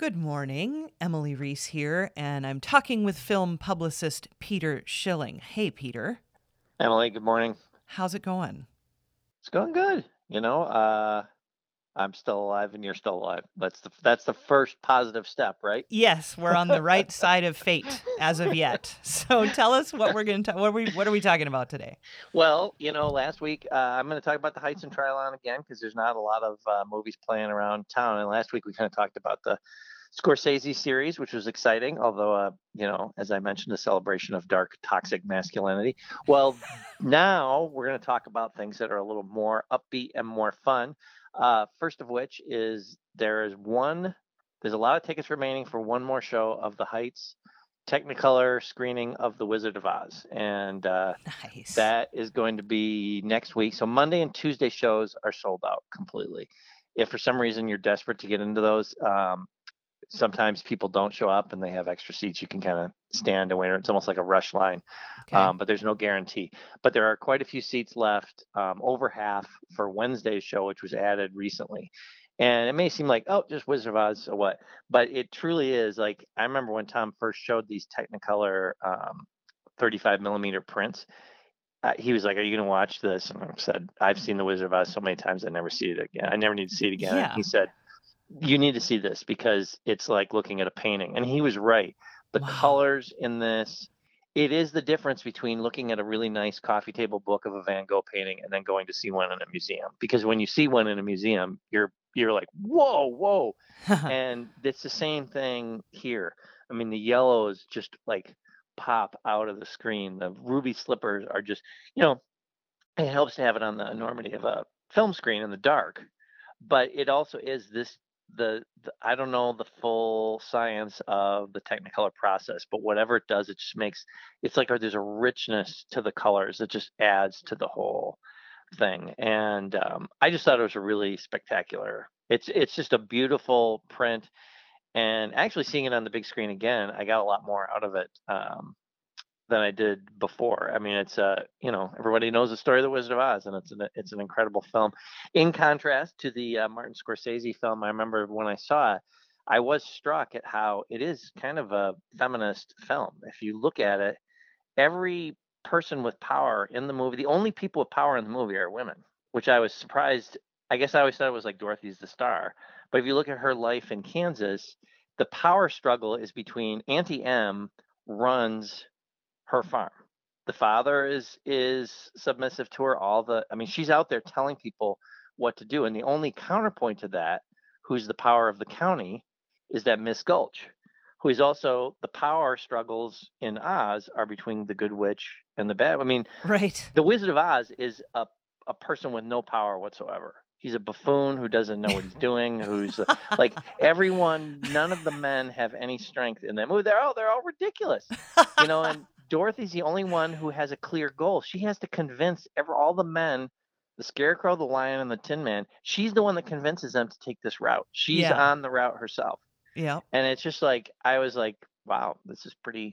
Good morning. Emily Reese here, and I'm talking with film publicist Peter Schilling. Hey, Peter. Emily, good morning. How's it going? It's going good. You know, uh, I'm still alive and you're still alive. That's the that's the first positive step, right? Yes, we're on the right side of fate as of yet. So tell us what we're going to what are we what are we talking about today? Well, you know, last week uh, I'm going to talk about the Heights and Trylon again because there's not a lot of uh, movies playing around town. And last week we kind of talked about the Scorsese series, which was exciting. Although, uh, you know, as I mentioned, a celebration of dark, toxic masculinity. Well, now we're going to talk about things that are a little more upbeat and more fun. Uh, first of which is there is one, there's a lot of tickets remaining for one more show of the Heights Technicolor screening of The Wizard of Oz. And uh, Nice. that is going to be next week. So Monday and Tuesday shows are sold out completely. If for some reason you're desperate to get into those, um, sometimes people don't show up and they have extra seats. You can kind of stand and wait. It's almost like a rush line Okay. um, but there's no guarantee. But there are quite a few seats left, um, over half for Wednesday's show, which was added recently. And it may seem like, oh, just Wizard of Oz, so what? But it truly is like I remember when Tom first showed these Technicolor um, 35 millimeter prints. Uh, he was like, "Are you going to watch this?" And I said, "I've seen the Wizard of Oz so many times, I never see it again. I never need to see it again." Yeah. He said, "You need to see this because it's like looking at a painting." And he was right. The Wow. colors in this, it is the difference between looking at a really nice coffee table book of a Van Gogh painting and then going to see one in a museum. Because when you see one in a museum, you're you're like, whoa, whoa. and it's the same thing here. I mean, the yellows just like pop out of the screen. The ruby slippers are just, you know, it helps to have it on the enormity of a film screen in the dark, but it also is this the, the I don't know the full science of the Technicolor process, but whatever it does, it just makes it's like there's a richness to the colors that just adds to the whole thing. And um, I just thought it was a really spectacular. It's it's just a beautiful print, and actually seeing it on the big screen again, I got a lot more out of it. Um, than I did before. I mean, it's uh, you know, everybody knows the story of the Wizard of Oz, and it's an it's an incredible film. In contrast to the uh, Martin Scorsese film, I remember when I saw it, I was struck at how it is kind of a feminist film. If you look at it, every person with power in the movie, the only people with power in the movie are women, which I was surprised. I guess I always thought it was like Dorothy's the star, but if you look at her life in Kansas, the power struggle is between Auntie Em runs her farm. The father is is submissive to her. All the I mean, she's out there telling people what to do, and the only counterpoint to that, who's the power of the county, is that Miss Gulch, who is also the power struggles in Oz are between the good witch and the bad. I mean, right. the Wizard of Oz is a a person with no power whatsoever. He's a buffoon who doesn't know what he's doing. Who's like everyone. None of the men have any strength in that movie. Oh, they're all they're all ridiculous, you know. And Dorothy's the only one who has a clear goal. She has to convince ever all the men, the Scarecrow, the Lion, and the Tin Man. She's the one that convinces them to take this route. She's Yeah. on the route herself, yeah. and it's just like I was like, wow, this is pretty.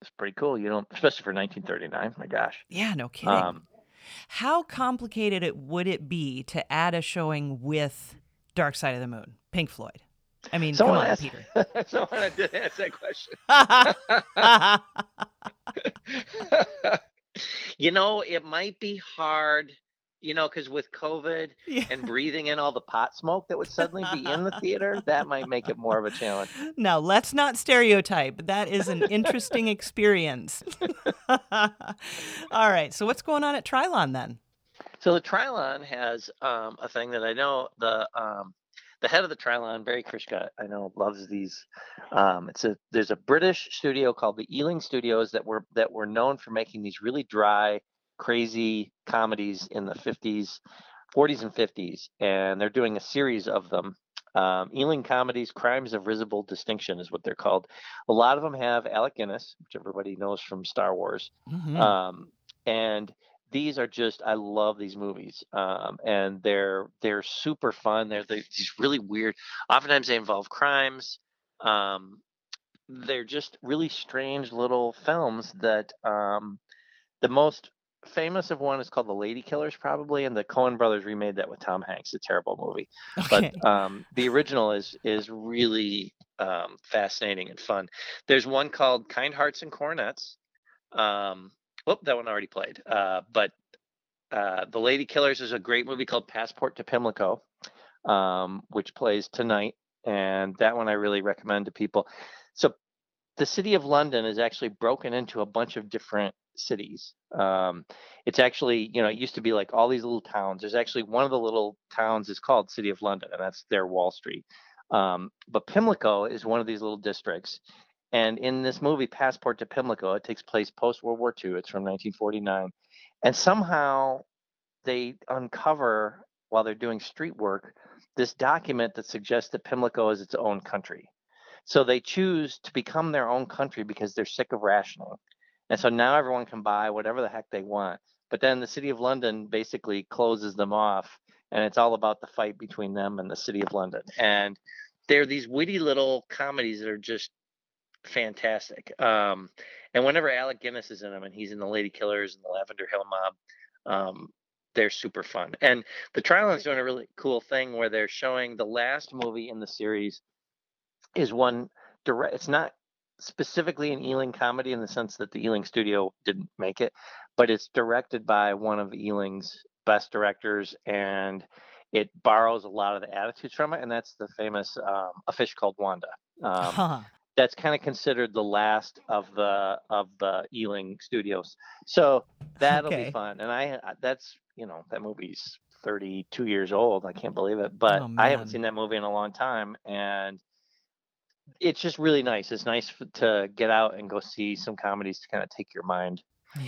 It's pretty cool, you know, especially for 1939. My gosh. Yeah, no kidding. Um, How complicated it would it be to add a showing with Dark Side of the Moon, Pink Floyd? I mean, Someone come on, asked- Peter. Someone did ask that question. you know, it might be hard, you know, because with COVID Yeah. and breathing in all the pot smoke that would suddenly be in the theater, that might make it more of a challenge. Now, let's not stereotype. That is an interesting experience. All right. So, what's going on at Trylon then? So the Trylon has um, a thing that I know the um, the head of the Trylon, Barry Kryshka, I know loves these. Um, it's a there's a British studio called the Ealing Studios that were that were known for making these really dry, crazy comedies in the 50s, 40s and 50s, and they're doing a series of them. Um, Ealing comedies, Crimes of Risible Distinction is what they're called. A lot of them have Alec Guinness, which everybody knows from Star Wars. Mhm. Um, and these are just I love these movies, um, and they're they're super fun. They're, they're these really weird. Oftentimes they involve crimes. Um, they're just really strange little films that um, the most famous of one is called The Ladykillers, probably, and the Coen Brothers remade that with Tom Hanks. A terrible movie, Okay. but um, the original is is really um, fascinating and fun. There's one called Kind Hearts and Coronets. Um, whoop, that one already played. Uh, but uh, The Ladykillers is a great movie called Passport to Pimlico, um, which plays tonight, and that one I really recommend to people. So the city of London is actually broken into a bunch of different cities. Um, it's actually, you know, it used to be like all these little towns. There's actually one of the little towns is called City of London, and that's their Wall Street. Um, but Pimlico is one of these little districts. And in this movie, Passport to Pimlico, it takes place post World War II. It's from 1949. And somehow they uncover, while they're doing street work, this document that suggests that Pimlico is its own country. So they choose to become their own country because they're sick of rationing. And so now everyone can buy whatever the heck they want. But then the city of London basically closes them off, and it's all about the fight between them and the city of London. And they're these witty little comedies that are just fantastic. Um, and whenever Alec Guinness is in them, and he's in the Ladykillers and the Lavender Hill Mob, um, they're super fun. And the Trial is doing a really cool thing where they're showing the last movie in the series is one direct. It's not specifically an Ealing comedy in the sense that the Ealing studio didn't make it, but it's directed by one of Ealing's best directors and it borrows a lot of the attitudes from it and that's the famous um, a fish called wanda um, huh. That's kind of considered the last of the of the ealing studios. So that'll Okay. be fun and i that's you know that movie's 32 years old i can't believe it but Oh, i haven't seen that movie in a long time and it's just really nice. It's nice to get out and go see some comedies to kind of take your mind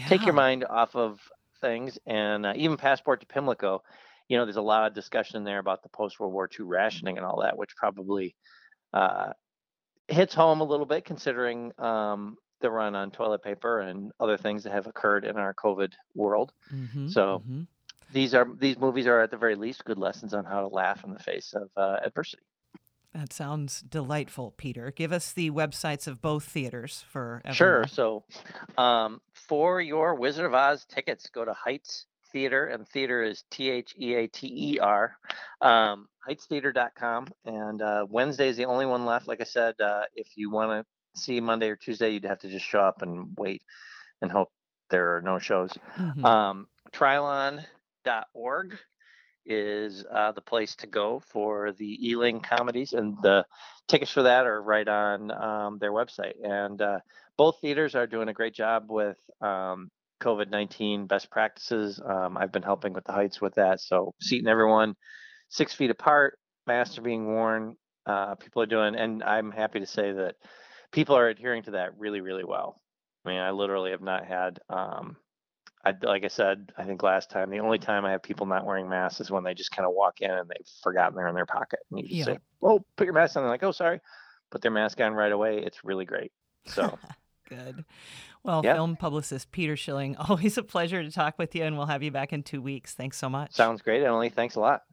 take your mind off of things and uh, even passport to pimlico you know there's a lot of discussion there about the post world war ii rationing and all that which probably uh, hits home a little bit considering um, the run on toilet paper and other things that have occurred in our covid world Mhm, so- mhm. these are these movies are at the very least good lessons on how to laugh in the face of uh, adversity That sounds delightful, Peter. Give us the websites of both theaters for Sure. So, um, for your Wizard of Oz tickets, go to Heights Theater, and theater is T H E A T E R, um, heightstheater.com. And uh, Wednesday is the only one left. Like I said, uh, if you want to see Monday or Tuesday, you'd have to just show up and wait and hope there are no shows. Mhm. Um, Trylon.org is uh, the place to go for the Ealing comedies, and the tickets for that are right on um, their website. And uh, both theaters are doing a great job with um, COVID 19 best practices. Um, I've been helping with the Heights with that. So, seating everyone six feet apart, masks are being worn. Uh, people are doing, and I'm happy to say that people are adhering to that really, really well. I mean, I literally have not had um, I, like I said, I think last time, the only time I have people not wearing masks is when they just kind of walk in and they've forgotten they're in their pocket. And you just Yeah. say, oh, put your mask on. They're like, oh, sorry. Put their mask on right away. It's really great. So, Good. Well, Yeah. film publicist Peter Schilling, always a pleasure to talk with you, and we'll have you back in two weeks. Thanks so much. sounds great, Emily. Thanks a lot.